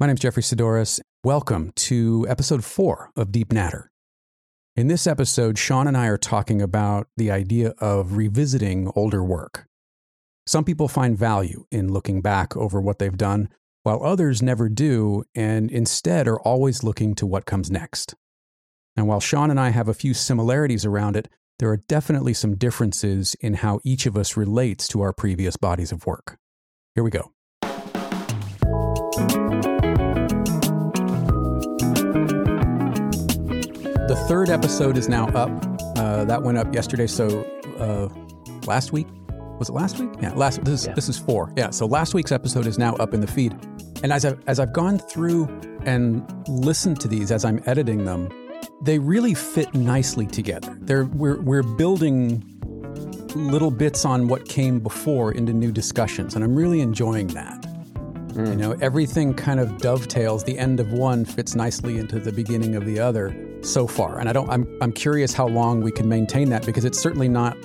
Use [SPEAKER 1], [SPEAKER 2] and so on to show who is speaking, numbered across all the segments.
[SPEAKER 1] My name is Jeffrey Saddoris. Welcome to episode four of Deep Natter. In this episode, Sean and I are talking about the idea of revisiting older work. Some people find value in looking back over what they've done, while others never do and instead are always looking to what comes next. And while Sean and I have a few similarities around it, there are definitely some differences in how each of us relates to our previous bodies of work. Here we go. The third episode is now up. Uh, that went up yesterday. So uh, last week was it last week? Yeah, last. This is
[SPEAKER 2] Yeah.
[SPEAKER 1] this is four. Yeah. So last week's episode is now up in the feed. And as I've as I've gone through and listened to these as I'm editing them, they really fit nicely together. They're we're we're building little bits on what came before into new discussions, and I'm really enjoying that. You know, everything kind of dovetails. The end of one fits nicely into the beginning of the other so far. And I don't I'm I'm curious how long we can maintain that because it's certainly not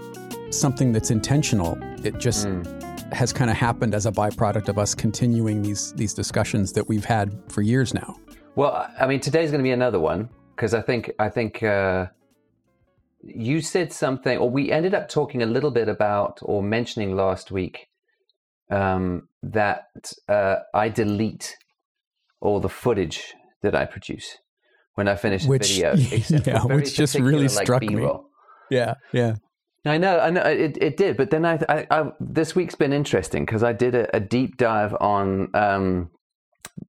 [SPEAKER 1] something that's intentional. It just has kind of happened as a byproduct of us continuing these these discussions that we've had for years now.
[SPEAKER 2] Well, I mean, today's going to be another one because I think I think uh, you said something, or we ended up talking a little bit about, or mentioning last week um, that uh, I delete all the footage that I produce when I finish
[SPEAKER 1] Which-
[SPEAKER 2] video,
[SPEAKER 1] yeah, which just really
[SPEAKER 2] like,
[SPEAKER 1] struck me. Yeah, yeah.
[SPEAKER 2] I know, I know, it, it did, but then I, I, I this week's been interesting because I did a, a deep dive on um,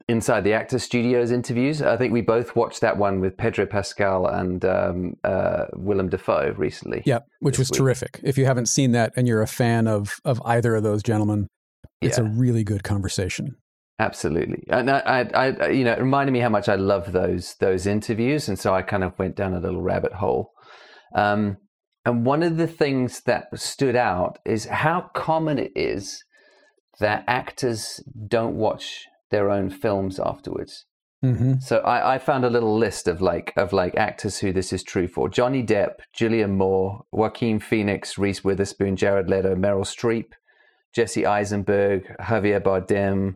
[SPEAKER 2] inside the Actors Studios interviews. I think we both watched that one with Pedro Pascal and um, uh, Willem Dafoe recently.
[SPEAKER 1] Yeah, which was
[SPEAKER 2] week.
[SPEAKER 1] terrific. If you haven't seen that and you're a fan of of either of those gentlemen, it's a really good conversation.
[SPEAKER 2] Absolutely, and I, I, I, you know, it reminded me how much I love those those interviews, and so I kind of went down a little rabbit hole. Um, and one of the things that stood out is how common it is that actors don't watch their own films afterwards.
[SPEAKER 1] hmm
[SPEAKER 2] So I, I found a little list of like of like actors who this is true for: Johnny Depp, Julianne Moore, Joaquin Phoenix, Reese Witherspoon, Jared Leto, Meryl Streep, Jesse Eisenberg, Javier Bardem,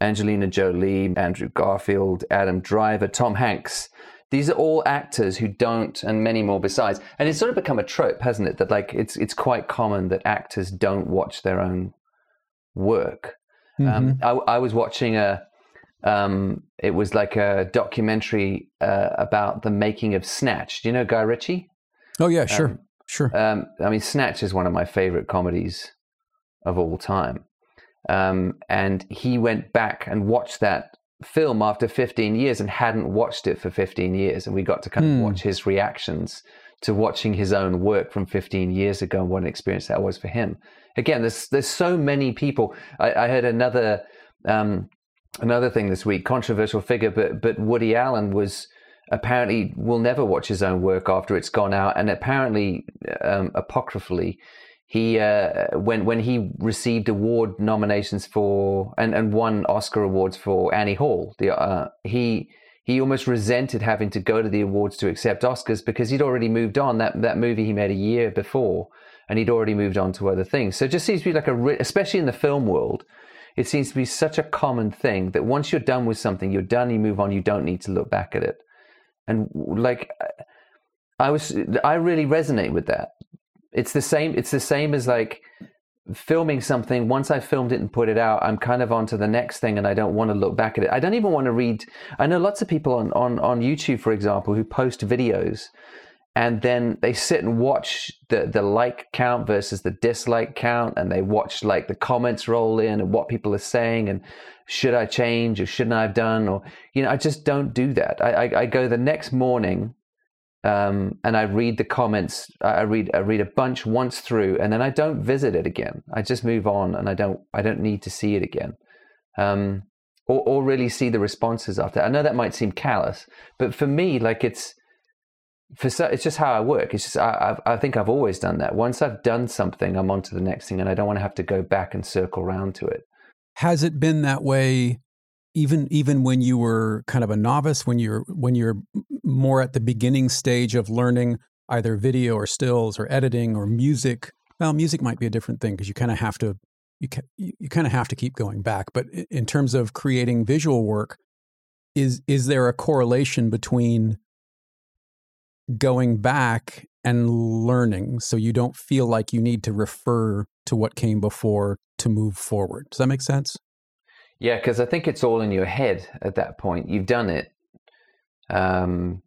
[SPEAKER 2] Angelina Jolie, Andrew Garfield, Adam Driver, Tom Hanks. These are all actors who don't, and many more besides. And it's sort of become a trope, hasn't it? That like it's it's quite common that actors don't watch their own work. Um, I, I was watching a, um, it was like a documentary uh, about the making of Snatch. Do you know Guy Ritchie?
[SPEAKER 1] oh yeah, sure,
[SPEAKER 2] um,
[SPEAKER 1] sure.
[SPEAKER 2] Um, I mean, Snatch is one of my favorite comedies of all time. Um, and he went back and watched that film after 15 years and hadn't watched it for 15 years. And we got to kind
[SPEAKER 1] Hmm.
[SPEAKER 2] of watch his reactions to watching his own work from 15 years ago and what an experience that was for him. Again, there's there's so many people. I, I heard another um, another thing this week, controversial figure, but but Woody Allen was apparently will never watch his own work after it's gone out, and apparently um, apocryphally, he uh, when when he received award nominations for and and won Oscar awards for Annie Hall, the uh, he. He almost resented having to go to the awards to accept Oscars because he'd already moved on. That that movie he made a year before, and he'd already moved on to other things. So it just seems to be like a, especially in the film world, it seems to be such a common thing that once you're done with something, you're done, you move on, you don't need to look back at it. And like, I was, I really resonate with that. It's the same. It's the same as like filming something. Once I filmed it and put it out, I'm kind of on to the next thing, and I don't want to look back at it. I don't even want to read. I know lots of people on on on YouTube, for example, who post videos and then they sit and watch the the like count versus the dislike count and they watch like the comments roll in and what people are saying and should i change or shouldn't i have done or you know i just don't do that i i, I go the next morning um, and I read the comments. I I read I read a bunch once through, and then I don't visit it again. I just move on, and I don't I don't need to see it again, um, or or really see the responses after. I know that might seem callous, but for me, like it's for so, it's just how I work. It's just I I've, I think I've always done that. Once I've done something, I'm on to the next thing, and I don't want to have to go back and circle around to it.
[SPEAKER 1] Has it been that way even even when you were kind of a novice, when you're when you're more at the beginning stage of learning either video or stills or editing or music? Well, music might be a different thing because you kind of have to you ca- you, kind of have to keep going back. But in terms of creating visual work, is is there a correlation between going back and learning so you don't feel like you need to refer to what came before to move forward? Does that make sense?
[SPEAKER 2] Yeah, because I think it's all in your head at that point. You've done it. Um,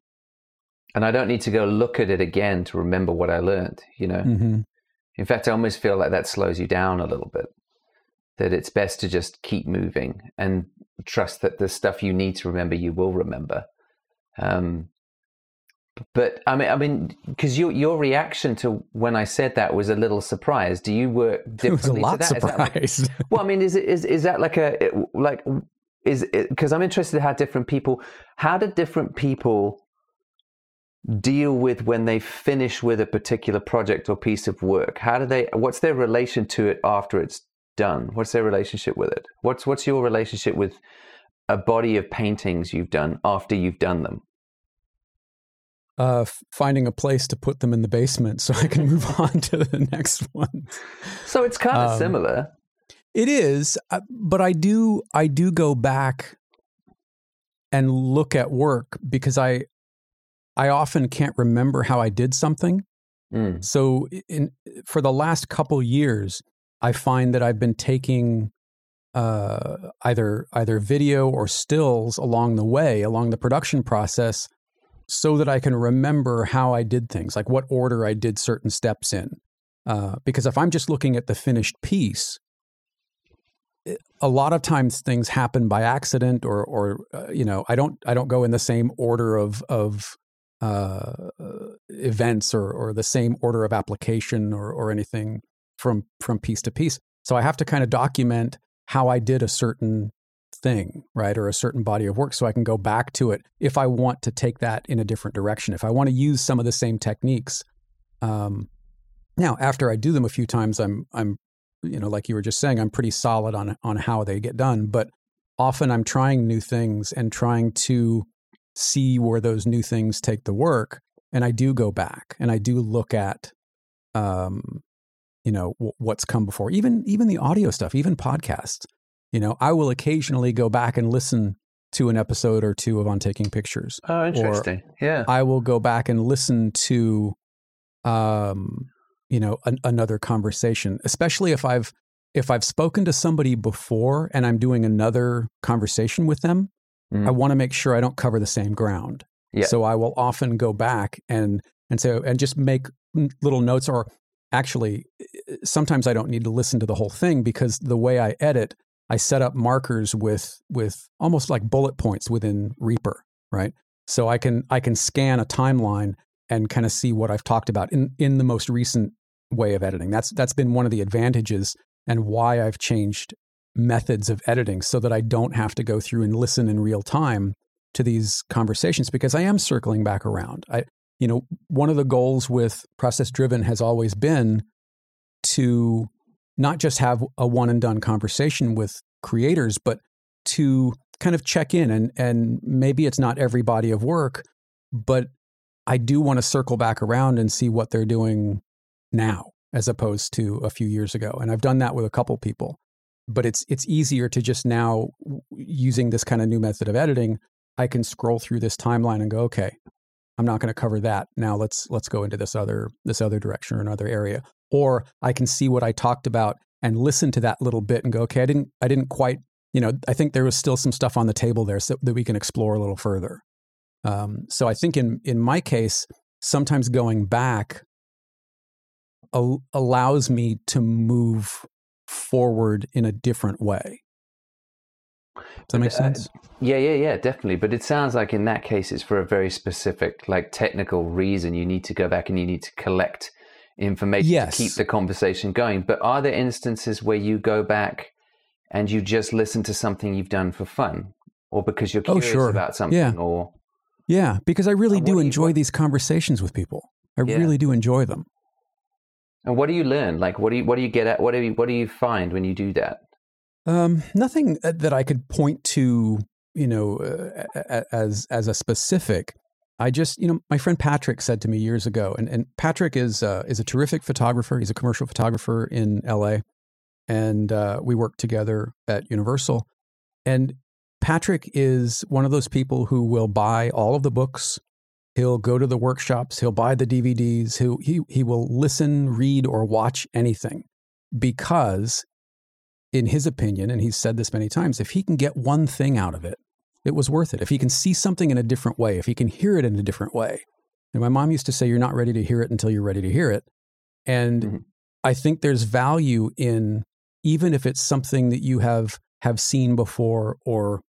[SPEAKER 2] and I don't need to go look at it again to remember what I learned, you know?
[SPEAKER 1] Mm-hmm.
[SPEAKER 2] In fact, I almost feel like that slows you down a little bit. That it's best to just keep moving and trust that the stuff you need to remember, you will remember. Um, but I mean, I mean, because your your reaction to when I said that was a little surprised. Do you work differently?
[SPEAKER 1] It was a lot
[SPEAKER 2] to that?
[SPEAKER 1] surprised.
[SPEAKER 2] Like, well, I mean, is it is is that like a like is because I'm interested in how different people how do different people deal with when they finish with a particular project or piece of work? How do they? What's their relation to it after it's done? What's their relationship with it? What's what's your relationship with a body of paintings you've done after you've done them?
[SPEAKER 1] Uh, finding a place to put them in the basement so I can move on to the next one.
[SPEAKER 2] So it's kind of um, similar.
[SPEAKER 1] It is, uh, but I do I do go back and look at work because I I often can't remember how I did something. Mm. So in for the last couple years, I find that I've been taking uh, either either video or stills along the way, along the production process, so that I can remember how I did things, like what order I did certain steps in. Uh, because if I'm just looking at the finished piece, a lot of times things happen by accident, or or uh, you know, I don't I don't go in the same order of of uh, events or, or the same order of application or, or anything from from piece to piece. So I have to kind of document how I did a certain thing, right, or a certain body of work, so I can go back to it if I want to take that in a different direction. If I want to use some of the same techniques. Um, now, after I do them a few times, I'm I'm you know like you were just saying, I'm pretty solid on on how they get done. But often I'm trying new things and trying to see where those new things take the work and i do go back and i do look at um you know w- what's come before even even the audio stuff even podcasts you know i will occasionally go back and listen to an episode or two of on taking pictures
[SPEAKER 2] oh interesting yeah
[SPEAKER 1] i will go back and listen to um you know an, another conversation especially if i've if i've spoken to somebody before and i'm doing another conversation with them Mm. I want to make sure I don't cover the same ground. Yeah. So I will often go back and and so and just make little notes or actually sometimes I don't need to listen to the whole thing because the way I edit I set up markers with with almost like bullet points within Reaper, right? So I can I can scan a timeline and kind of see what I've talked about in in the most recent way of editing. That's that's been one of the advantages and why I've changed methods of editing so that I don't have to go through and listen in real time to these conversations because I am circling back around. I you know, one of the goals with process driven has always been to not just have a one and done conversation with creators, but to kind of check in and and maybe it's not every body of work, but I do want to circle back around and see what they're doing now as opposed to a few years ago. And I've done that with a couple people but it's it's easier to just now using this kind of new method of editing i can scroll through this timeline and go okay i'm not going to cover that now let's let's go into this other this other direction or another area or i can see what i talked about and listen to that little bit and go okay i didn't i didn't quite you know i think there was still some stuff on the table there so that we can explore a little further um, so i think in in my case sometimes going back al- allows me to move forward in a different way. Does that make uh, sense? Uh,
[SPEAKER 2] yeah, yeah, yeah, definitely. But it sounds like in that case, it's for a very specific, like technical reason. You need to go back and you need to collect information yes. to keep the conversation going. But are there instances where you go back and you just listen to something you've done for fun, or because you're oh, curious oh, sure. about something,
[SPEAKER 1] yeah.
[SPEAKER 2] or
[SPEAKER 1] yeah, because I really do enjoy you, these conversations with people. I yeah. really do enjoy them.
[SPEAKER 2] And what do you learn? Like, what do you what do you get at? What do you what do you find when you do that?
[SPEAKER 1] Um, nothing uh, that I could point to, you know, uh, as as a specific. I just, you know, my friend Patrick said to me years ago, and, and Patrick is uh, is a terrific photographer. He's a commercial photographer in L.A., and uh, we work together at Universal. And Patrick is one of those people who will buy all of the books. He'll go to the workshops. He'll buy the DVDs. He'll, he he will listen, read, or watch anything because, in his opinion, and he's said this many times, if he can get one thing out of it, it was worth it. If he can see something in a different way, if he can hear it in a different way. And my mom used to say, "You're not ready to hear it until you're ready to hear it," and mm-hmm. I think there's value in even if it's something that you have have seen before or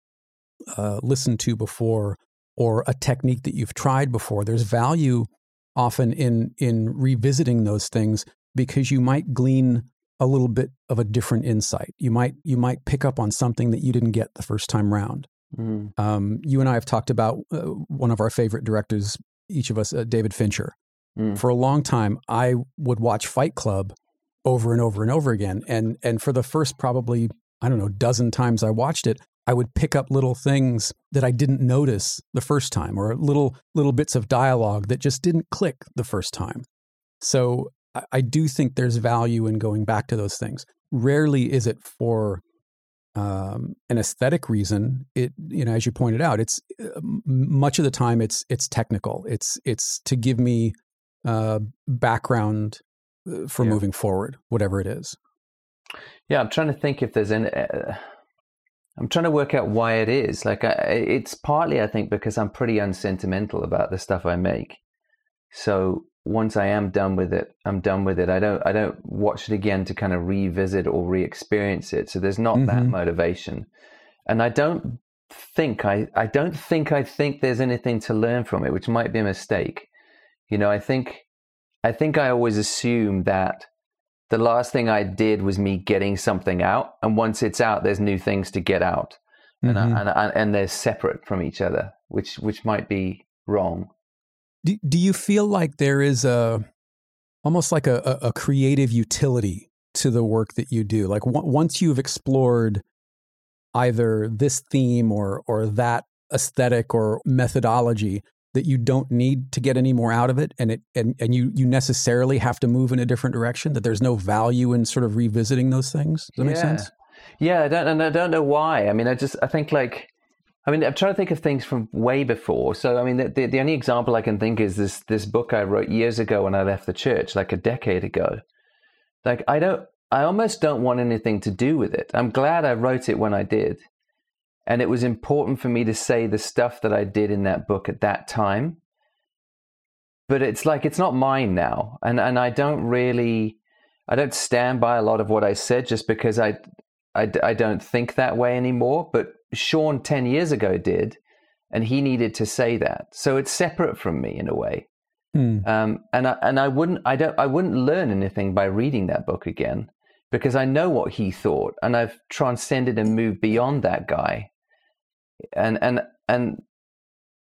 [SPEAKER 1] uh, listened to before or a technique that you've tried before. There's value often in in revisiting those things because you might glean a little bit of a different insight. You might you might pick up on something that you didn't get the first time round. Mm. Um, you and I have talked about uh, one of our favorite directors, each of us, uh, David Fincher. Mm. For a long time, I would watch Fight Club over and over and over again, and and for the first probably I don't know dozen times I watched it, I would pick up little things that I didn't notice the first time, or little little bits of dialogue that just didn't click the first time. So I, I do think there's value in going back to those things. Rarely is it for um, an aesthetic reason. It you know, as you pointed out, it's uh, much of the time it's it's technical. It's it's to give me uh, background uh, for yeah. moving forward, whatever it is.
[SPEAKER 2] Yeah, I'm trying to think if there's any. Uh, I'm trying to work out why it is. Like, I, it's partly, I think, because I'm pretty unsentimental about the stuff I make. So once I am done with it, I'm done with it. I don't, I don't watch it again to kind of revisit or re-experience it. So there's not mm-hmm. that motivation, and I don't think I, I don't think I think there's anything to learn from it, which might be a mistake. You know, I think, I think I always assume that the last thing I did was me getting something out, and once it's out, there's new things to get out, mm-hmm. and, and, and and they're separate from each other, which which might be wrong.
[SPEAKER 1] Do Do you feel like there is a almost like a, a creative utility to the work that you do? Like w- once you've explored either this theme or or that aesthetic or methodology, that you don't need to get any more out of it and it and, and you you necessarily have to move in a different direction that there's no value in sort of revisiting those things does that yeah. make sense
[SPEAKER 2] yeah i don't and i don't know why i mean i just i think like i mean i'm trying to think of things from way before so i mean the, the, the only example i can think is this this book i wrote years ago when i left the church like a decade ago like i don't i almost don't want anything to do with it i'm glad i wrote it when i did and it was important for me to say the stuff that I did in that book at that time. But it's like, it's not mine now. And, and I don't really, I don't stand by a lot of what I said just because I, I, I don't think that way anymore. But Sean 10 years ago did, and he needed to say that. So it's separate from me in a way. Hmm. Um, and I, and I wouldn't I don't I wouldn't learn anything by reading that book again because I know what he thought and I've transcended and moved beyond that guy and and and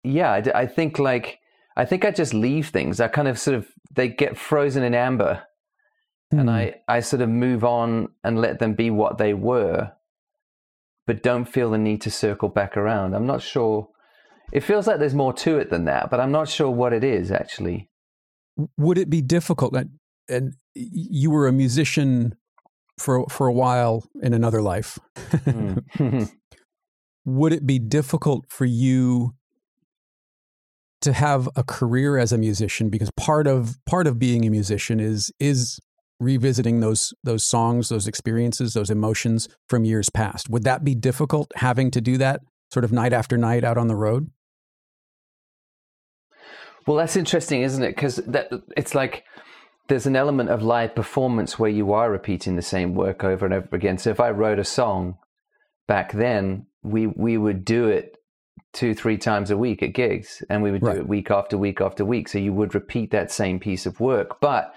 [SPEAKER 2] yeah, I, I think like I think I just leave things. I kind of sort of they get frozen in amber, mm. and I I sort of move on and let them be what they were, but don't feel the need to circle back around. I'm not sure. It feels like there's more to it than that, but I'm not sure what it is actually.
[SPEAKER 1] Would it be difficult? And you were a musician for for a while in another life. mm. would it be difficult for you to have a career as a musician because part of part of being a musician is is revisiting those those songs those experiences those emotions from years past. Would that be difficult having to do that sort of night after night out on the road?
[SPEAKER 2] Well that's interesting isn't it? Because that it's like there's an element of live performance where you are repeating the same work over and over again. So if i wrote a song back then we we would do it two three times a week at gigs and we would right. do it week after week after week. So you would repeat that same piece of work but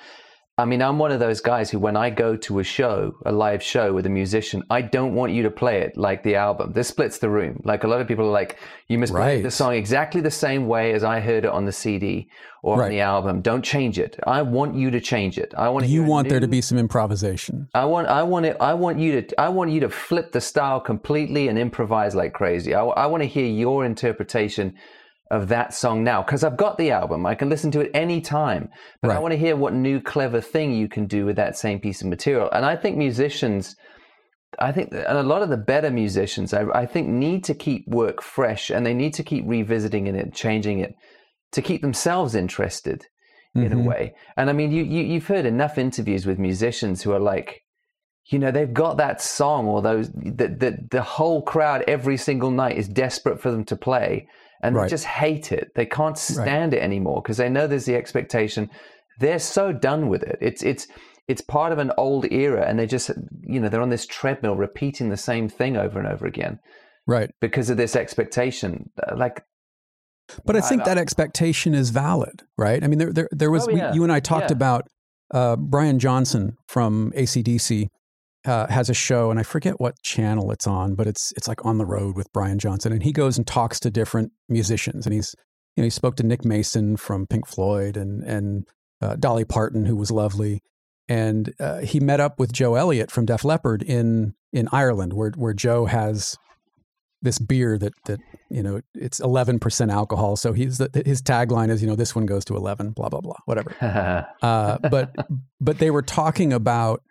[SPEAKER 2] I mean, I'm one of those guys who, when I go to a show, a live show with a musician, I don't want you to play it like the album. This splits the room. Like a lot of people are like, you must right. play the song exactly the same way as I heard it on the CD or right. on the album. Don't change it. I want you to change it. I want
[SPEAKER 1] you want new, there to be some improvisation.
[SPEAKER 2] I want, I want it. I want you to, I want you to flip the style completely and improvise like crazy. I, I want to hear your interpretation of that song now because I've got the album. I can listen to it any time, but right. I want to hear what new clever thing you can do with that same piece of material. And I think musicians I think and a lot of the better musicians, I, I think, need to keep work fresh and they need to keep revisiting it, changing it, to keep themselves interested in mm-hmm. a way. And I mean, you, you you've heard enough interviews with musicians who are like, you know, they've got that song or those that the, the whole crowd every single night is desperate for them to play, and right. they just hate it. They can't stand right. it anymore because they know there's the expectation. They're so done with it. It's it's it's part of an old era and they just you know they're on this treadmill repeating the same thing over and over again
[SPEAKER 1] right
[SPEAKER 2] because of this expectation like
[SPEAKER 1] but i think I, that expectation is valid right i mean there there, there was oh, yeah. we, you and i talked yeah. about uh, brian johnson from AC/DC uh, has a show and i forget what channel it's on but it's it's like on the road with brian johnson and he goes and talks to different musicians and he's you know he spoke to nick mason from pink floyd and and uh, dolly parton who was lovely and uh, he met up with Joe Elliott from Def Leppard in in Ireland, where where Joe has this beer that that you know it's eleven percent alcohol. So he's his tagline is you know this one goes to eleven, blah blah blah, whatever. uh, but but they were talking about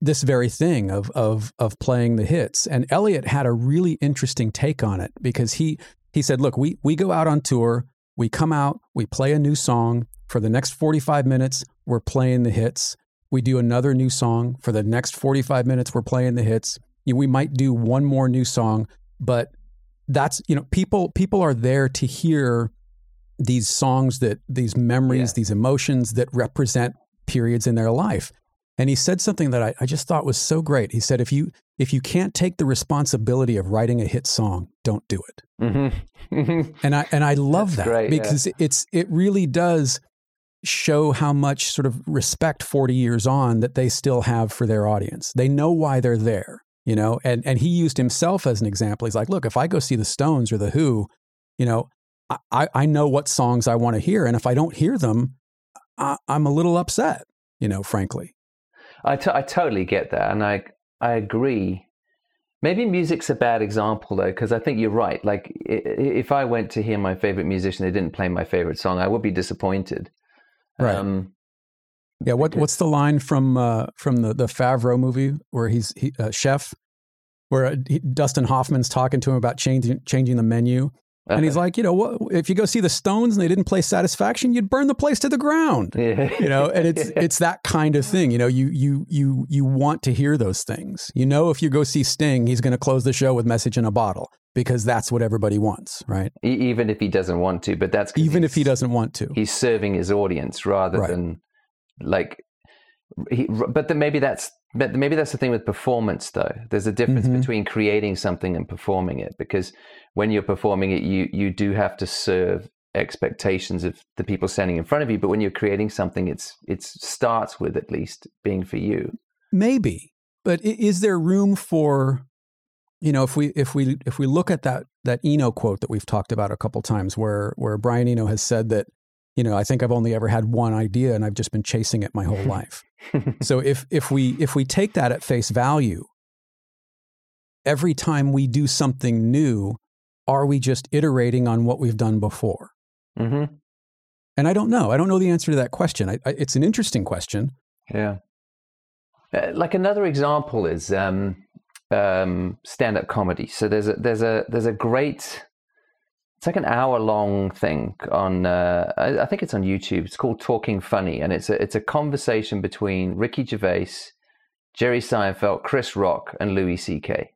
[SPEAKER 1] this very thing of of of playing the hits, and Elliott had a really interesting take on it because he he said, look, we we go out on tour, we come out, we play a new song for the next forty five minutes we're playing the hits. We do another new song. For the next 45 minutes, we're playing the hits. We might do one more new song, but that's, you know, people people are there to hear these songs that these memories, yeah. these emotions that represent periods in their life. And he said something that I, I, just thought was so great. He said, if you if you can't take the responsibility of writing a hit song, don't do it. Mm-hmm. and I and I love That's that great, because yeah. it's it really does show how much sort of respect 40 years on that they still have for their audience. They know why they're there, you know, and, and he used himself as an example. He's like, look, if I go see the Stones or the Who, you know, I, I know what songs I want to hear. And if I don't hear them, I, am a little upset, you know, frankly.
[SPEAKER 2] I, t- I totally get that. And I, I agree. Maybe music's a bad example though, because I think you're right. Like, if I went to hear my favorite musician, they didn't play my favorite song, I would be disappointed.
[SPEAKER 1] Right. Um, yeah. What What's the line from uh, from the the Favreau movie where he's he, uh, chef, where uh, he, Dustin Hoffman's talking to him about changing changing the menu, and he's uh-huh. like, you know, what, if you go see the Stones and they didn't play Satisfaction, you'd burn the place to the ground. Yeah. You know, and it's it's that kind of thing. You know, you you you you want to hear those things. You know, if you go see Sting, he's going to close the show with "Message in a Bottle" because that's what everybody wants, right?
[SPEAKER 2] Even if he doesn't want to, but that's
[SPEAKER 1] even if he doesn't want to.
[SPEAKER 2] He's serving his audience rather right. than like. He, but then maybe that's but maybe that's the thing with performance though there's a difference mm-hmm. between creating something and performing it because when you're performing it you you do have to serve expectations of the people standing in front of you but when you're creating something it's it starts with at least being for you
[SPEAKER 1] maybe but is there room for you know if we if we if we look at that that eno quote that we've talked about a couple times where where brian eno has said that you know i think i've only ever had one idea and i've just been chasing it my whole life so if if we if we take that at face value, every time we do something new, are we just iterating on what we've done before? Mm-hmm. And I don't know. I don't know the answer to that question. I, I, it's an interesting question.
[SPEAKER 2] Yeah. Uh, like another example is um, um, stand-up comedy. So there's a there's a there's a great it's like an hour long thing on uh, I, think it's on YouTube. It's called Talking Funny, and it's a it's a conversation between Ricky Gervais, Jerry Seinfeld, Chris Rock, and Louis C.K.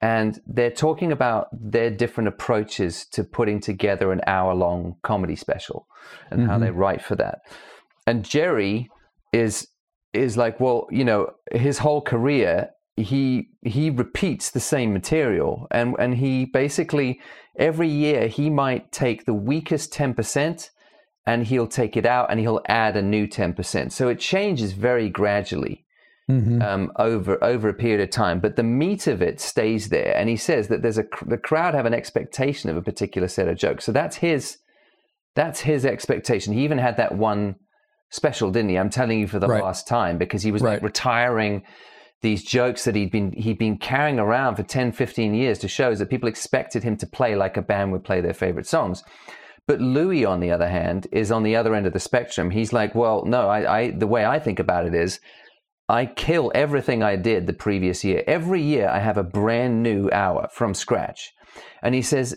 [SPEAKER 2] And they're talking about their different approaches to putting together an hour long comedy special and mm-hmm. how they write for that. And Jerry is is like, well, you know, his whole career he he repeats the same material. And and he basically every year he might take the weakest 10% and he'll take it out and he'll add a new 10% so it changes very gradually mm-hmm. um, over over a period of time. But the meat of it stays there. And he says that there's a the crowd have an expectation of a particular set of jokes. So that's his that's his expectation. He even had that one special didn't he? I'm telling you for the right. last time because he was right. like retiring these jokes that he'd been he'd been carrying around for 10 15 years to shows that people expected him to play like a band would play their favorite songs but louis on the other hand is on the other end of the spectrum he's like well no I, I the way i think about it is I kill everything I did the previous year. Every year I have a brand new hour from scratch. And he says,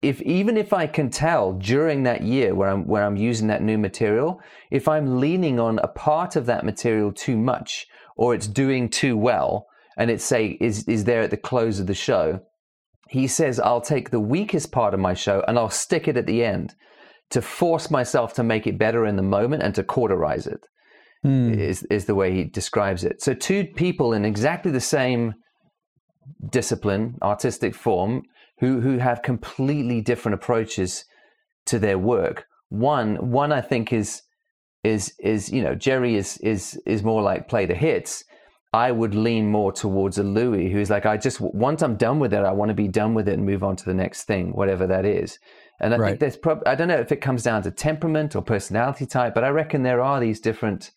[SPEAKER 2] if even if I can tell during that year where I'm where I'm using that new material, if I'm leaning on a part of that material too much or it's doing too well and it's say is is there at the close of the show, he says I'll take the weakest part of my show and I'll stick it at the end to force myself to make it better in the moment and to cauterize it. Mm. Is is the way he describes it. So two people in exactly the same discipline, artistic form, who who have completely different approaches to their work. One one I think is is is you know Jerry is is is more like play the hits. I would lean more towards a Louis who's like I just once I'm done with it, I want to be done with it and move on to the next thing, whatever that is. And I right. think there's probably I don't know if it comes down to temperament or personality type, but I reckon there are these different.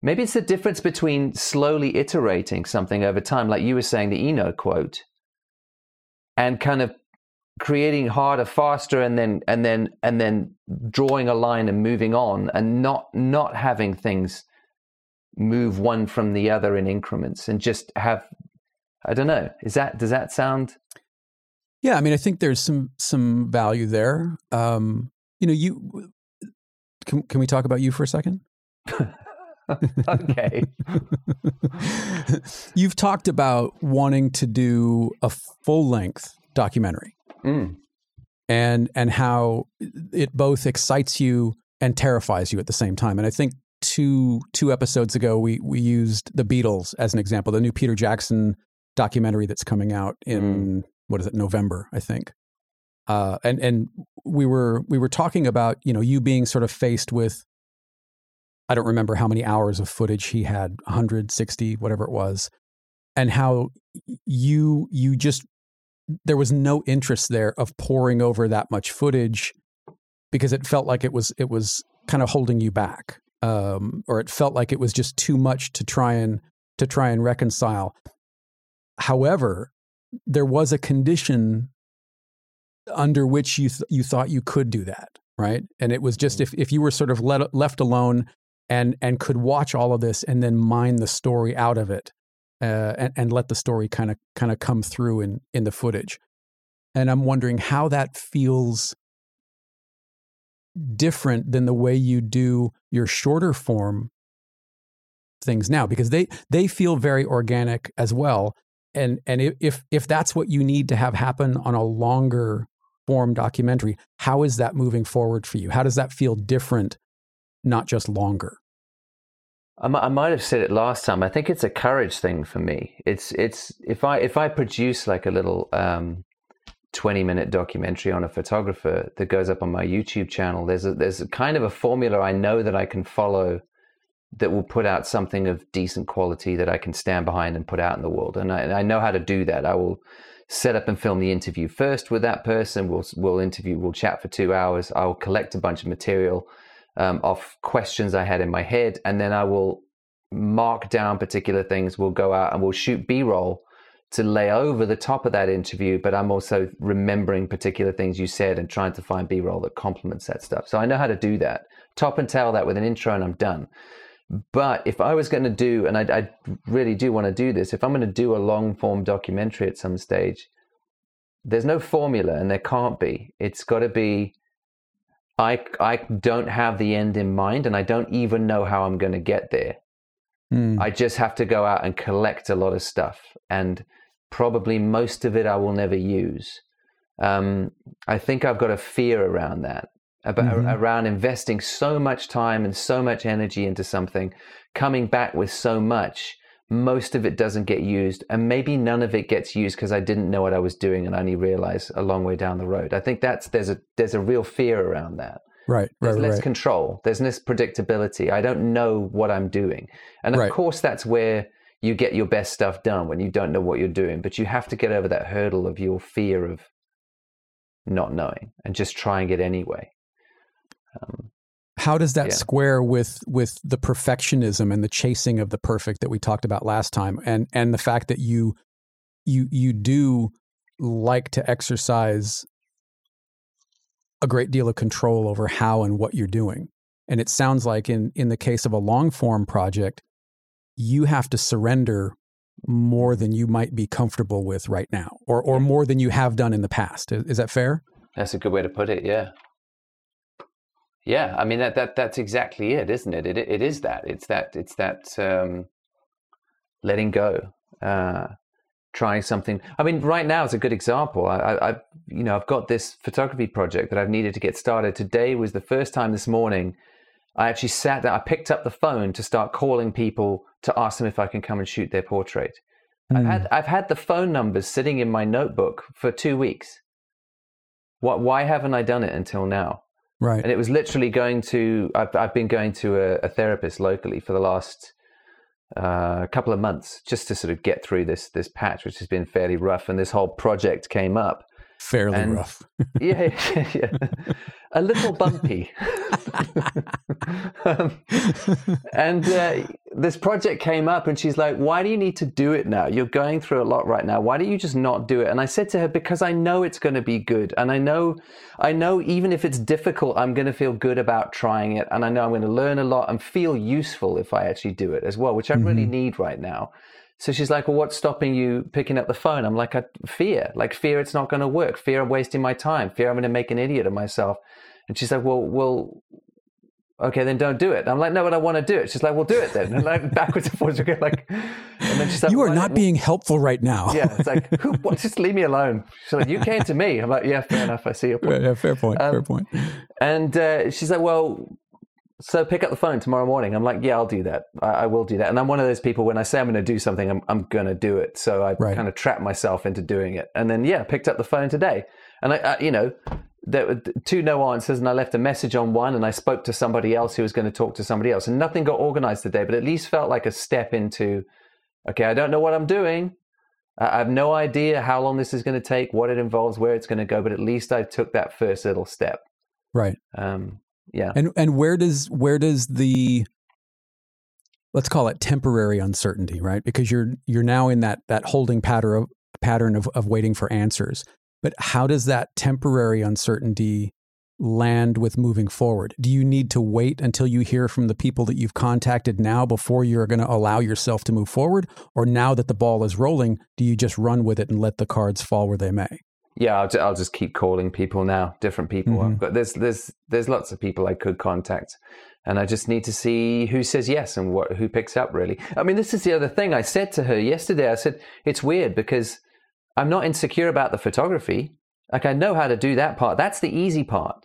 [SPEAKER 2] Maybe it's the difference between slowly iterating something over time, like you were saying the Eno quote, and kind of creating harder faster and then and then and then drawing a line and moving on and not not having things move one from the other in increments and just have i don't know is that does that sound
[SPEAKER 1] yeah i mean i think there's some some value there um you know you can, can we talk about you for a second
[SPEAKER 2] okay.
[SPEAKER 1] You've talked about wanting to do a full length documentary. Mm. And and how it both excites you and terrifies you at the same time. And I think two two episodes ago we we used the Beatles as an example, the new Peter Jackson documentary that's coming out in mm. what is it, November, I think. Uh, and and we were we were talking about you know you being sort of faced with I don't remember how many hours of footage he had, 160, whatever it was, and how you you just there was no interest there of poring over that much footage because it felt like it was it was kind of holding you back, um, or it felt like it was just too much to try and to try and reconcile. However, there was a condition under which you th- you thought you could do that, right? And it was just mm. if if you were sort of let, left alone and and could watch all of this and then mine the story out of it uh, and, and let the story kind of kind of come through in in the footage. And i'm wondering how that feels different than the way you do your shorter form things now because they they feel very organic as well. And and if if that's what you need to have happen on a longer form documentary how is that moving forward for you? How does that feel different not just longer.
[SPEAKER 2] I might have said it last time. I think it's a courage thing for me. It's it's if I if I produce like a little um, twenty minute documentary on a photographer that goes up on my YouTube channel, there's a, there's a kind of a formula I know that I can follow that will put out something of decent quality that I can stand behind and put out in the world. And I, and I know how to do that. I will set up and film the interview first with that person. We'll we'll interview. We'll chat for two hours. I'll collect a bunch of material um, of questions I had in my head, and then I will mark down particular things. We'll go out and we'll shoot B roll to lay over the top of that interview, but I'm also remembering particular things you said and trying to find B roll that complements that stuff. So I know how to do that. Top and tail that with an intro, and I'm done. But if I was going to do, and I, I really do want to do this, if I'm going to do a long form documentary at some stage, there's no formula and there can't be. It's got to be I I don't have the end in mind, and I don't even know how I'm going to get there. Mm. I just have to go out and collect a lot of stuff, and probably most of it I will never use. Um, I think I've got a fear around that, about mm-hmm. around investing so much time and so much energy into something, coming back with so much, most of it doesn't get used and maybe none of it gets used because i didn't know what i was doing and i only realized a long way down the road. I think that's there's a there's a real fear around that.
[SPEAKER 1] Right
[SPEAKER 2] there's
[SPEAKER 1] right,
[SPEAKER 2] less
[SPEAKER 1] right.
[SPEAKER 2] control. There's less predictability. I don't know what i'm doing. And of right. course that's where you get your best stuff done when you don't know what you're doing but you have to get over that hurdle of your fear of not knowing and just trying it anyway
[SPEAKER 1] how does that yeah. square with with the perfectionism and the chasing of the perfect that we talked about last time and and the fact that you you you do like to exercise a great deal of control over how and what you're doing and it sounds like in in the case of a long form project you have to surrender more than you might be comfortable with right now, or or more than you have done in the past. Is, is that fair?
[SPEAKER 2] That's a good way to put it. Yeah. Yeah, I mean that that that's exactly it, isn't it? It it is that. It's that it's that um, letting go, uh, trying something. I mean, right now is a good example. I, I, I, you know, I've got this photography project that I've needed to get started. Today was the first time this morning I actually sat down. I picked up the phone to start calling people to ask them if I can come and shoot their portrait. Mm. I've had I've had the phone numbers sitting in my notebook for two weeks. What? Why haven't I done it until now?
[SPEAKER 1] Right.
[SPEAKER 2] And it was literally going to, I've, I've been going to a, a therapist locally for the last uh, couple of months just to sort of get through this, this patch, which has been fairly rough. And this whole project came up.
[SPEAKER 1] Fairly
[SPEAKER 2] and,
[SPEAKER 1] rough.
[SPEAKER 2] yeah, yeah, yeah. A little bumpy. um, and uh, this project came up, and she's like, Why do you need to do it now? You're going through a lot right now. Why don't you just not do it? And I said to her, Because I know it's going to be good. And I know, I know even if it's difficult, I'm going to feel good about trying it. And I know I'm going to learn a lot and feel useful if I actually do it as well, which I mm-hmm. really need right now. So she's like, well, what's stopping you picking up the phone? I'm like, I fear, like fear it's not going to work, fear of wasting my time, fear I'm going to make an idiot of myself. And she's like, well, well, okay, then don't do it. And I'm like, no, but I want to do it. She's like, well, do it then. And like backwards and forwards, again, like, and
[SPEAKER 1] then she's like, you are not being helpful right now.
[SPEAKER 2] yeah, it's like, Who, what, just leave me alone. She's like, you came to me. I'm like, yeah, fair enough. I see your point.
[SPEAKER 1] Yeah, fair point. Um, fair point.
[SPEAKER 2] And uh, she's like, well, so pick up the phone tomorrow morning. I'm like, yeah, I'll do that. I, I will do that. And I'm one of those people when I say I'm going to do something, I'm, I'm going to do it. So I right. kind of trap myself into doing it. And then, yeah, picked up the phone today. And I, I, you know, there were two no answers, and I left a message on one, and I spoke to somebody else who was going to talk to somebody else. And nothing got organized today, but at least felt like a step into, okay, I don't know what I'm doing. I have no idea how long this is going to take, what it involves, where it's going to go, but at least I took that first little step.
[SPEAKER 1] Right.
[SPEAKER 2] Um, yeah.
[SPEAKER 1] And and where does where does the let's call it temporary uncertainty, right? Because you're you're now in that that holding pattern of pattern of, of waiting for answers. But how does that temporary uncertainty land with moving forward? Do you need to wait until you hear from the people that you've contacted now before you're going to allow yourself to move forward? Or now that the ball is rolling, do you just run with it and let the cards fall where they may?
[SPEAKER 2] Yeah, I'll, I'll, just keep calling people now, different people. Mm-hmm. But there's there's there's lots of people I could contact, and I just need to see who says yes and what who picks up. Really, I mean, this is the other thing I said to her yesterday. I said it's weird because I'm not insecure about the photography. Like I know how to do that part. That's the easy part.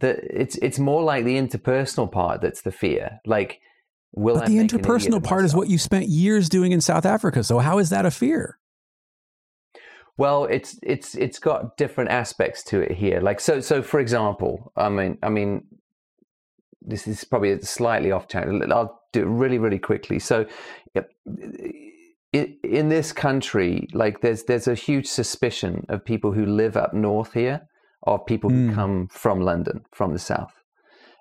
[SPEAKER 2] That it's it's more like the interpersonal part that's the fear. Like, will
[SPEAKER 1] but
[SPEAKER 2] I
[SPEAKER 1] the interpersonal part is what you spent years doing in South Africa. So how is that a fear?
[SPEAKER 2] Well, it's it's it's got different aspects to it here. Like so so for example, I mean I mean this is probably slightly off channel. I'll do it really really quickly. So in this country, like there's there's a huge suspicion of people who live up north here of people who mm. come from London, from the south.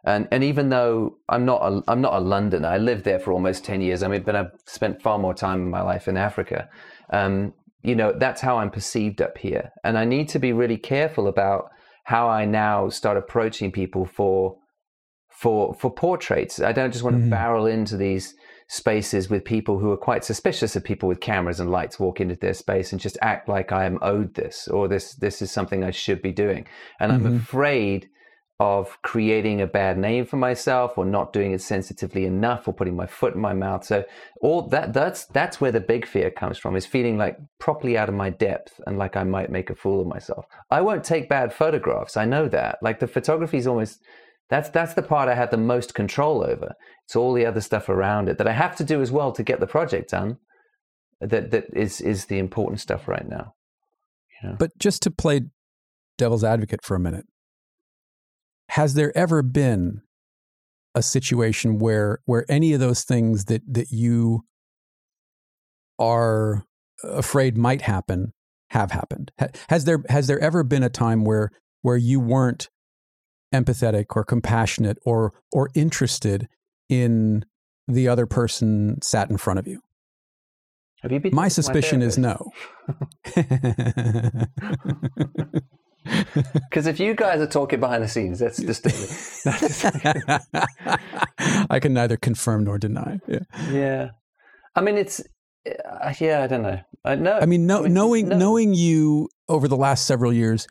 [SPEAKER 2] And and even though I'm not a I'm not a Londoner, I lived there for almost ten years. I mean, but I've spent far more time in my life in Africa. Um, you know, that's how I'm perceived up here. And I need to be really careful about how I now start approaching people for for for portraits. I don't just want to mm. barrel into these spaces with people who are quite suspicious of people with cameras and lights walk into their space and just act like I am owed this or this this is something I should be doing. And mm-hmm. I'm afraid of creating a bad name for myself or not doing it sensitively enough or putting my foot in my mouth. So all that that's that's where the big fear comes from is feeling like properly out of my depth and like i might make a fool of myself. I won't take bad photographs i know that. Like the photography is almost that's that's the part i have the most control over. It's all the other stuff around it that i have to do as well to get the project done that that is is the important stuff right now
[SPEAKER 1] you know? but just to play devil's advocate for a minute has there ever been a situation where where any of those things that that you are afraid might happen have happened? Has there has there ever been a time where where you weren't empathetic or compassionate or or interested in the other person sat in front of you? My suspicion is no
[SPEAKER 2] Because if you guys are talking behind the scenes, that's disturbing.
[SPEAKER 1] I can neither confirm nor deny. Yeah.
[SPEAKER 2] Yeah. I mean, it's uh, yeah, I don't know. I know.
[SPEAKER 1] I mean, no,
[SPEAKER 2] I mean,
[SPEAKER 1] knowing
[SPEAKER 2] no.
[SPEAKER 1] knowing you over the last several years,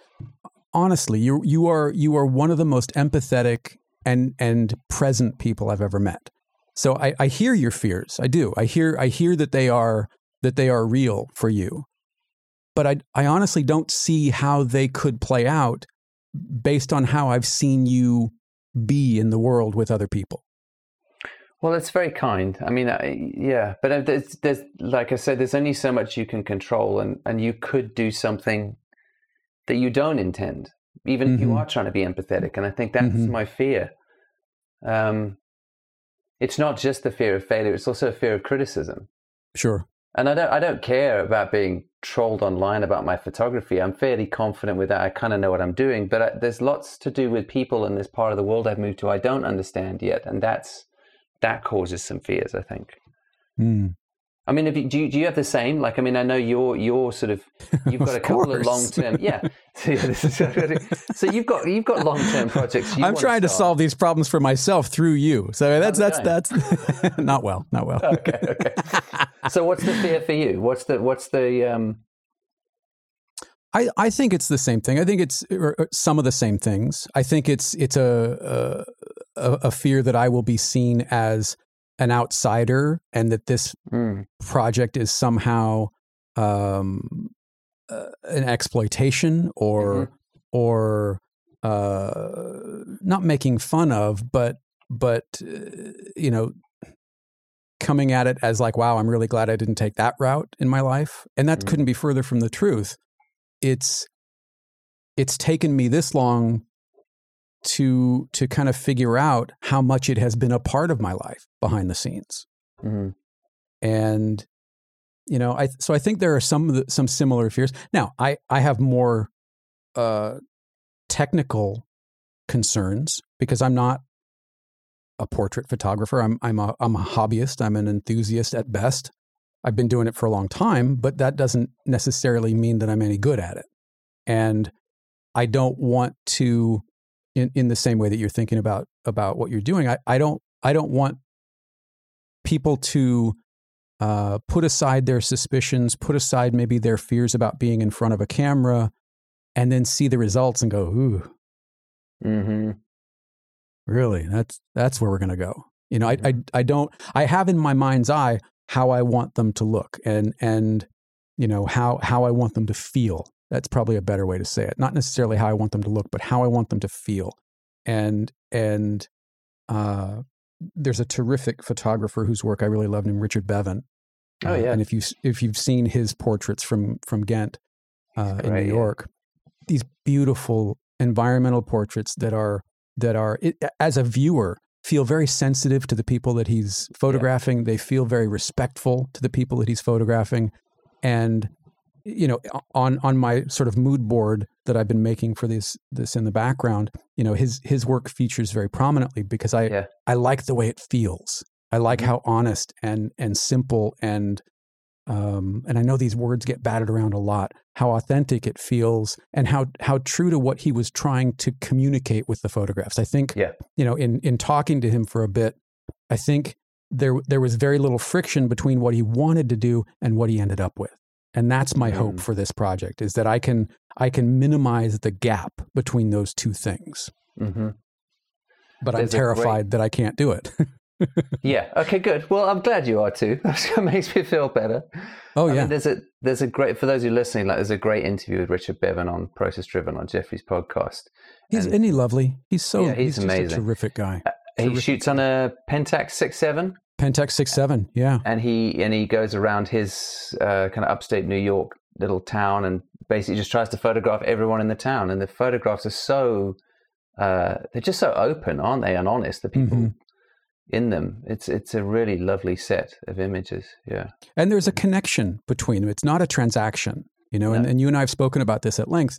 [SPEAKER 1] honestly, you you are you are one of the most empathetic and and present people I've ever met. So I, I hear your fears. I do. I hear I hear that they are that they are real for you. But I I honestly don't see how they could play out based on how I've seen you be in the world with other people.
[SPEAKER 2] Well, it's very kind. I mean, I, yeah, but uh, there's, there's, like I said, there's only so much you can control, and and you could do something that you don't intend, even if you
[SPEAKER 1] Mhm.
[SPEAKER 2] are trying to be empathetic. And I think that's
[SPEAKER 1] Mhm.
[SPEAKER 2] my fear. Um, it's not just the fear of failure; it's also a fear of criticism.
[SPEAKER 1] Sure.
[SPEAKER 2] And I don't, I don't care about being trolled online about my photography. I'm fairly confident with that. I kind of know what I'm doing, but I, there's lots to do with people in this part of the world I've moved to I don't understand yet, and that's that causes some fears. I think.
[SPEAKER 1] Mm.
[SPEAKER 2] I mean, if you, do you do you have the same? Like, I mean, I know you're you're sort of you've got
[SPEAKER 1] Of
[SPEAKER 2] a couple of long term, yeah. So, yeah, this is, so you've got you've got long term projects. You
[SPEAKER 1] I'm trying to solve these problems for myself through you. So that's that's that's not well, not well.
[SPEAKER 2] Okay, okay. so what's the fear for you? What's the what's the um?
[SPEAKER 1] I, I think it's the same thing. I think it's or, or some of the same things. I think it's it's a, a a fear that I will be seen as an outsider, and that this
[SPEAKER 2] mm,
[SPEAKER 1] project is somehow um, uh, an exploitation or or uh, not making fun of, but but uh, you know coming at it as like wow i'm really glad i didn't take that route in my life. And that
[SPEAKER 2] Mhm.
[SPEAKER 1] couldn't be further from the truth. It's it's taken me this long to to kind of figure out how much it has been a part of my life behind the scenes.
[SPEAKER 2] Mm,
[SPEAKER 1] and you know i so i think there are some the, some similar fears. Now i i have more uh technical concerns because i'm not a portrait photographer. I'm i'm a i'm a hobbyist. I'm an enthusiast at best. I've been doing it for a long time but that doesn't necessarily mean that i'm any good at it. And i don't want to in in the same way that you're thinking about about what you're doing i i don't i don't want people to uh, put aside their suspicions, put aside maybe their fears about being in front of a camera, and then see the results and go, "Ooh,
[SPEAKER 2] hmm
[SPEAKER 1] really? That's that's where we're going to go." You know, I, I I don't. I have in my mind's eye how I want them to look, and and you know how how I want them to feel. That's probably a better way to say it. Not necessarily how I want them to look, but how I want them to feel. And and uh, there's a terrific photographer whose work I really love named Richard Bevan.
[SPEAKER 2] Oh,
[SPEAKER 1] Uh,
[SPEAKER 2] yeah.
[SPEAKER 1] and if you if you've seen his portraits from from Ghent uh, in New
[SPEAKER 2] yeah.
[SPEAKER 1] York, these beautiful environmental portraits that are that are it, as a viewer feel very sensitive to the people that he's photographing. They feel very respectful to the people that he's photographing, and you know on on my sort of mood board that I've been making for this this in the background, you know his his work features very prominently because I
[SPEAKER 2] Yeah.
[SPEAKER 1] I like the way it feels. I like
[SPEAKER 2] Mhm.
[SPEAKER 1] how honest and and simple and um, and I know these words get batted around a lot. How authentic it feels, and how how true to what he was trying to communicate with the photographs. I think,
[SPEAKER 2] Yeah.
[SPEAKER 1] you know, in in talking to him for a bit, I think there there was very little friction between what he wanted to do and what he ended up with, and that's my hope
[SPEAKER 2] Mm.
[SPEAKER 1] for this project is that I can I can minimize the gap between those two things.
[SPEAKER 2] hmm
[SPEAKER 1] But I'm
[SPEAKER 2] There's great-
[SPEAKER 1] terrified that I can't do it.
[SPEAKER 2] Yeah. Okay. Good. Well, I'm glad you are too. That makes me feel better.
[SPEAKER 1] oh
[SPEAKER 2] I
[SPEAKER 1] yeah,
[SPEAKER 2] mean, there's a there's a great for those who are listening. Like, there's a great interview with Richard Bevan on Process Driven on Jeffery's podcast.
[SPEAKER 1] he's
[SPEAKER 2] and-
[SPEAKER 1] isn't he lovely? He's so
[SPEAKER 2] Yeah, he's
[SPEAKER 1] just
[SPEAKER 2] amazing.
[SPEAKER 1] a terrific guy.
[SPEAKER 2] He
[SPEAKER 1] Terrific.
[SPEAKER 2] shoots on a Pentax six seven,
[SPEAKER 1] Pentax six seven, yeah.
[SPEAKER 2] and he and he goes around his uh, kind of upstate New York little town and basically just tries to photograph everyone in the town. And the photographs are so uh, they're just so open, aren't they, and honest. The people
[SPEAKER 1] Mhm.
[SPEAKER 2] in them. It's it's a really lovely set of images. Yeah.
[SPEAKER 1] And there's a connection between them. It's not a transaction, you know. And,
[SPEAKER 2] No.
[SPEAKER 1] and you and I have spoken about this at length.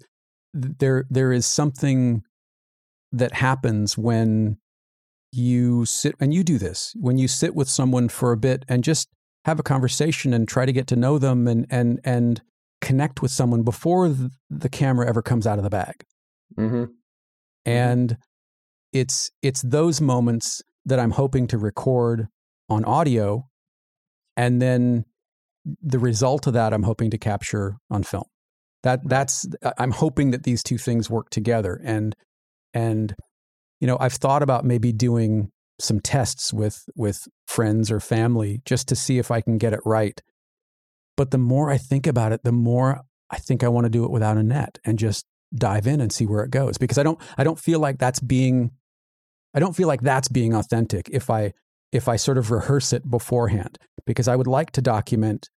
[SPEAKER 1] There there is something that happens when you sit and you do this when you sit with someone for a bit and just have a conversation and try to get to know them and and and connect with someone before the camera ever comes out of the bag.
[SPEAKER 2] hmm
[SPEAKER 1] and it's it's those moments that I'm hoping to record on audio and then the result of that I'm hoping to capture on film. That that's I'm hoping that these two things work together and and you know I've thought about maybe doing some tests with with friends or family just to see if I can get it right. But the more I think about it, the more I think I want to do it without a net and just dive in and see where it goes because I don't I don't feel like that's being I don't feel like that's being authentic if I if I sort of rehearse it beforehand because I would like to document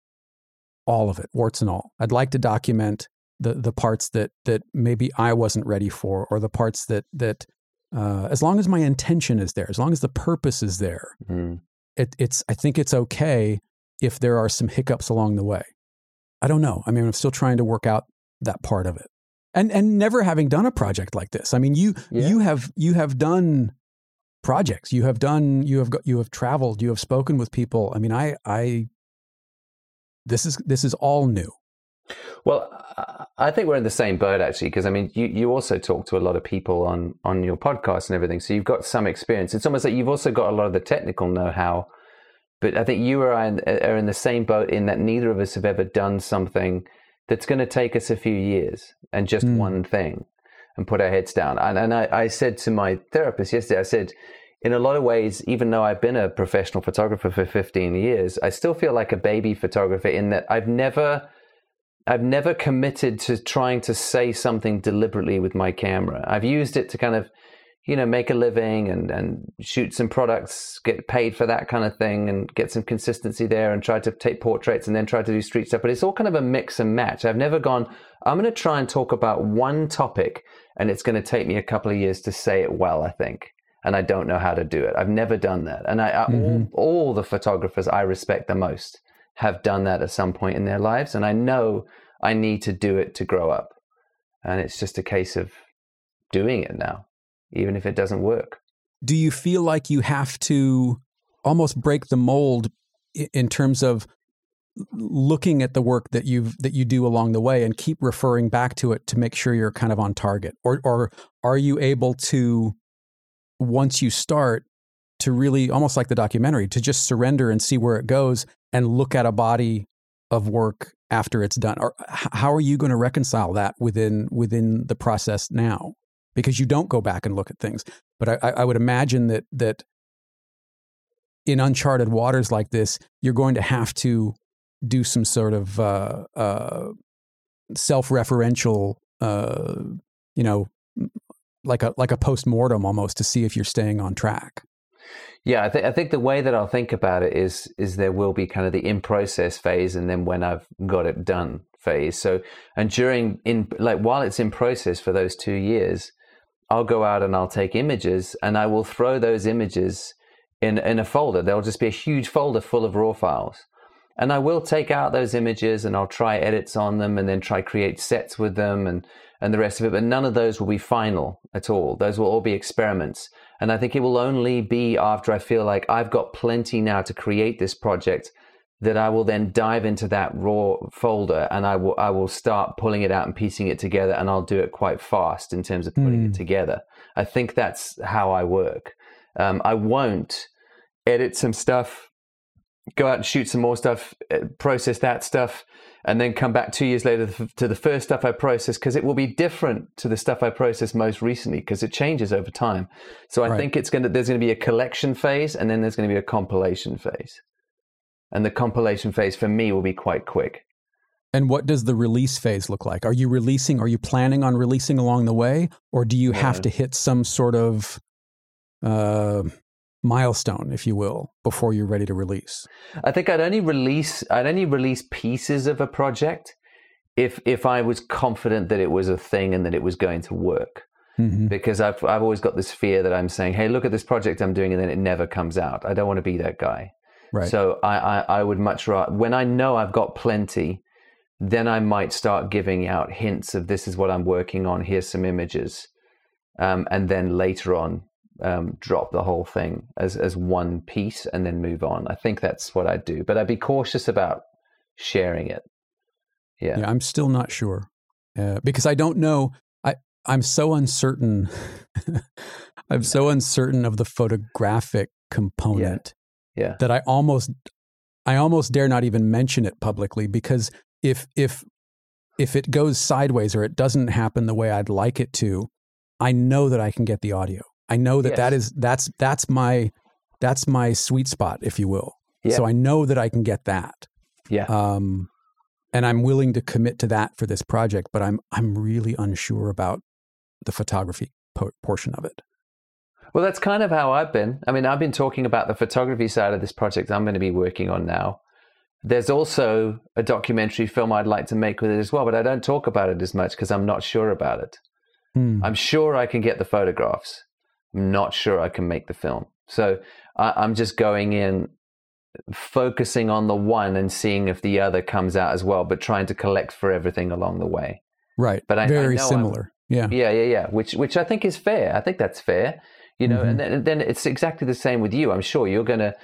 [SPEAKER 1] all of it, warts and all. I'd like to document the the parts that that maybe I wasn't ready for, or the parts that that uh, as long as my intention is there, as long as the purpose is there, mm. it, it's I think it's okay if there are some hiccups along the way. I don't know. I mean, I'm still trying to work out that part of it, and and never having done a project like this. I mean, you yeah. you have you have done projects. You have done you have got, you have traveled. You have spoken with people. I mean, I I this is this is all new.
[SPEAKER 2] Well, I think we're in the same boat actually, because I mean, you, you also talk to a lot of people on on your podcast and everything, so you've got some experience. It's almost like you've also got a lot of the technical know how. But I think you and I are in the same boat in that neither of us have ever done something that's going to take us a few years and just mm. one thing and put our heads down. And, and I, I said to my therapist yesterday, I said, in a lot of ways, even though I've been a professional photographer for 15 years, I still feel like a baby photographer in that I've never I've never committed to trying to say something deliberately with my camera. I've used it to kind of, you know, make a living and, and shoot some products, get paid for that kind of thing and get some consistency there and try to take portraits and then try to do street stuff. But it's all kind of a mix and match. I've never gone, I'm going to try and talk about one topic and it's going to take me a couple of years to say it well, I think and I don't know how to do it. I've never done that. And I, mm-hmm. all, all, the photographers I respect the most have done that at some point in their lives. And I know I need to do it to grow up. And it's just a case of doing it now, even if it doesn't work.
[SPEAKER 1] Do you feel like you have to almost break the mold in terms of looking at the work that you've that you do along the way and keep referring back to it to make sure you're kind of on target or or are you able to once you start to really almost like the documentary to just surrender and see where it goes and look at a body of work after it's done. Or how are you going to reconcile that within within the process now? Because you don't go back and look at things. But i, I would imagine that that in uncharted waters like this you're going to have to do some sort of uh, uh, self-referential uh, you know like a like a post mortem almost to see if you're staying on track.
[SPEAKER 2] Yeah, I think I think the way that I'll think about it is is there will be kind of the in process phase and then when I've got it done phase. So and during in like while it's in process for those two years, I'll go out and I'll take images and I will throw those images in in a folder. There'll just be a huge folder full of raw files. And I will take out those images and I'll try edits on them and then try create sets with them and and the rest of it, but none of those will be final at all. Those will all be experiments. And I think it will only be after I feel like I've got plenty now to create this project that I will then dive into that raw folder and I will I will start pulling it out and piecing it together and I'll do it quite fast in terms of putting mm. it hmm. together. I think that's how I work. Um, I won't edit some stuff, go out and shoot some more stuff, eh, process that stuff, and then come back two years later to the first stuff I processed because it will be different to the stuff I processed most recently because it changes over time. So I right. think it's going to there's going to be a collection phase and then there's going to be a compilation phase, and the compilation phase for me will be quite quick.
[SPEAKER 1] And what does the release phase look like? Are you releasing? Are you planning on releasing along the way, or do you have to hit some sort of uh, milestone, if you will, before you're ready to release?
[SPEAKER 2] I think I'd only release I'd only release pieces of a project if if I was confident that it was a thing and that it was going to work. Mm-hmm. Because I've I've always got this fear that I'm saying, hey, look at this project I'm doing, and then it never comes out. I don't want to be that guy. Right. So I, I, I would much rather when I know I've got plenty, then I might start giving out hints of this is what I'm working on. Here's some images, um, and then later on um, drop the whole thing as as one piece and then move on. I think that's what I'd do, but I'd be cautious about sharing it. Yeah,
[SPEAKER 1] yeah I'm still not sure uh, because I don't know. I I'm so uncertain. I'm so uncertain of the photographic component.
[SPEAKER 2] Yeah. yeah.
[SPEAKER 1] That I almost I almost dare not even mention it publicly because if if if it goes sideways or it doesn't happen the way I'd like it to, I know that I can get the audio. I know that
[SPEAKER 2] Yes.
[SPEAKER 1] that is that's that's my that's my sweet spot, if you will.
[SPEAKER 2] Yeah.
[SPEAKER 1] So I know that I can get that.
[SPEAKER 2] Yeah.
[SPEAKER 1] Um, and I'm willing to commit to that for this project, but I'm I'm really unsure about the photography po- portion of it.
[SPEAKER 2] Well, that's kind of how I've been. I mean, I've been talking about the photography side of this project I'm going to be working on now. There's also a documentary film I'd like to make with it as well, but I don't talk about it as much because I'm not sure about it.
[SPEAKER 1] Hmm.
[SPEAKER 2] I'm sure I can get the photographs. I'm not sure I can make the film. So I, I'm just going in, focusing on the one and seeing if the other comes out as well, but trying to collect for everything along the way.
[SPEAKER 1] Right.
[SPEAKER 2] But I- I
[SPEAKER 1] very
[SPEAKER 2] I'm-
[SPEAKER 1] similar. Yeah.
[SPEAKER 2] Yeah, yeah, yeah. Which which I think is fair. I think that's fair. You know,
[SPEAKER 1] Mhm.
[SPEAKER 2] and, then, then it's exactly the same with you. I'm sure you're gonna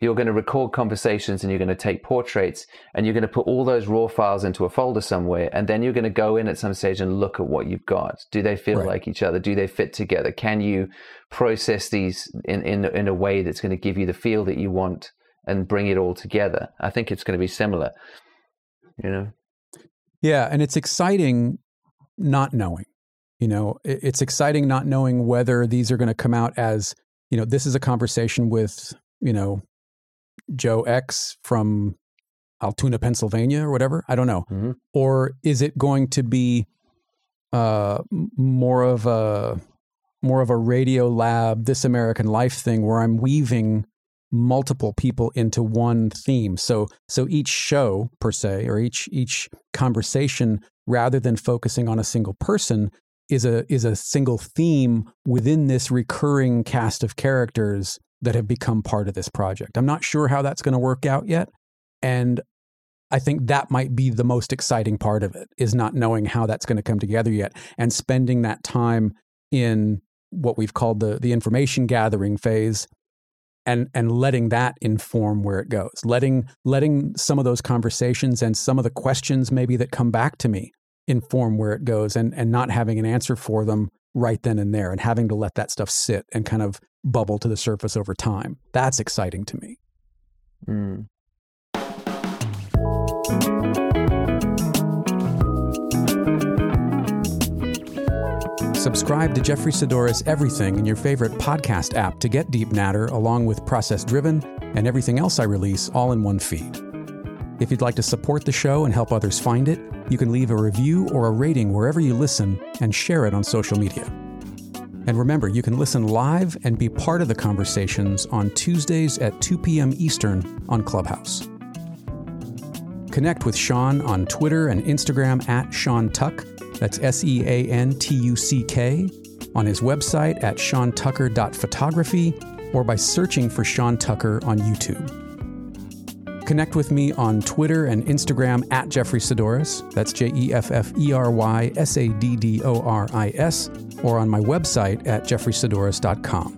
[SPEAKER 2] you're gonna record conversations and you're gonna take portraits and you're gonna put all those raw files into a folder somewhere, and then you're gonna go in at some stage and look at what you've got. Do they feel
[SPEAKER 1] Right.
[SPEAKER 2] like each other? Do they fit together? Can you process these in in in a way that's going to give you the feel that you want and bring it all together? I think it's going to be similar. You know.
[SPEAKER 1] Yeah, and it's exciting not knowing. You know, it's exciting not knowing whether these are going to come out as, you know, this is a conversation with, you know, Joe X from Altoona, Pennsylvania or whatever. I don't know.
[SPEAKER 2] Mhm.
[SPEAKER 1] Or is it going to be uh more of a more of a radio lab this American life thing where I'm weaving multiple people into one theme. So so each show per se or each each conversation rather than focusing on a single person is a is a single theme within this recurring cast of characters that have become part of this project. I'm not sure how that's going to work out yet and I think that might be the most exciting part of it is not knowing how that's going to come together yet and spending that time in what we've called the the information gathering phase and and letting that inform where it goes letting letting some of those conversations and some of the questions maybe that come back to me inform where it goes and and not having an answer for them right then and there and having to let that stuff sit and kind of bubble to the surface over time that's exciting to me
[SPEAKER 2] Mm.
[SPEAKER 1] Subscribe to Jeffery Saddoris Everything in your favorite podcast app to get Deep Natter along with Process Driven and everything else I release all in one feed. If you'd like to support the show and help others find it, you can leave a review or a rating wherever you listen and share it on social media. And remember, you can listen live and be part of the conversations on Tuesdays at 2 p.m. Eastern on Clubhouse. Connect with Sean on Twitter and Instagram at Sean Tuck. That's S E A N T U C K. On his website at seantucker.photography or by searching for Sean Tucker on YouTube. Connect with me on Twitter and Instagram at Jeffery Saddoris. That's J E F F E R Y S A D D O R I S, or on my website at jefferysaddoris.com.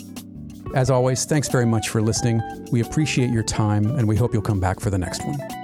[SPEAKER 1] As always, thanks very much for listening. We appreciate your time and we hope you'll come back for the next one.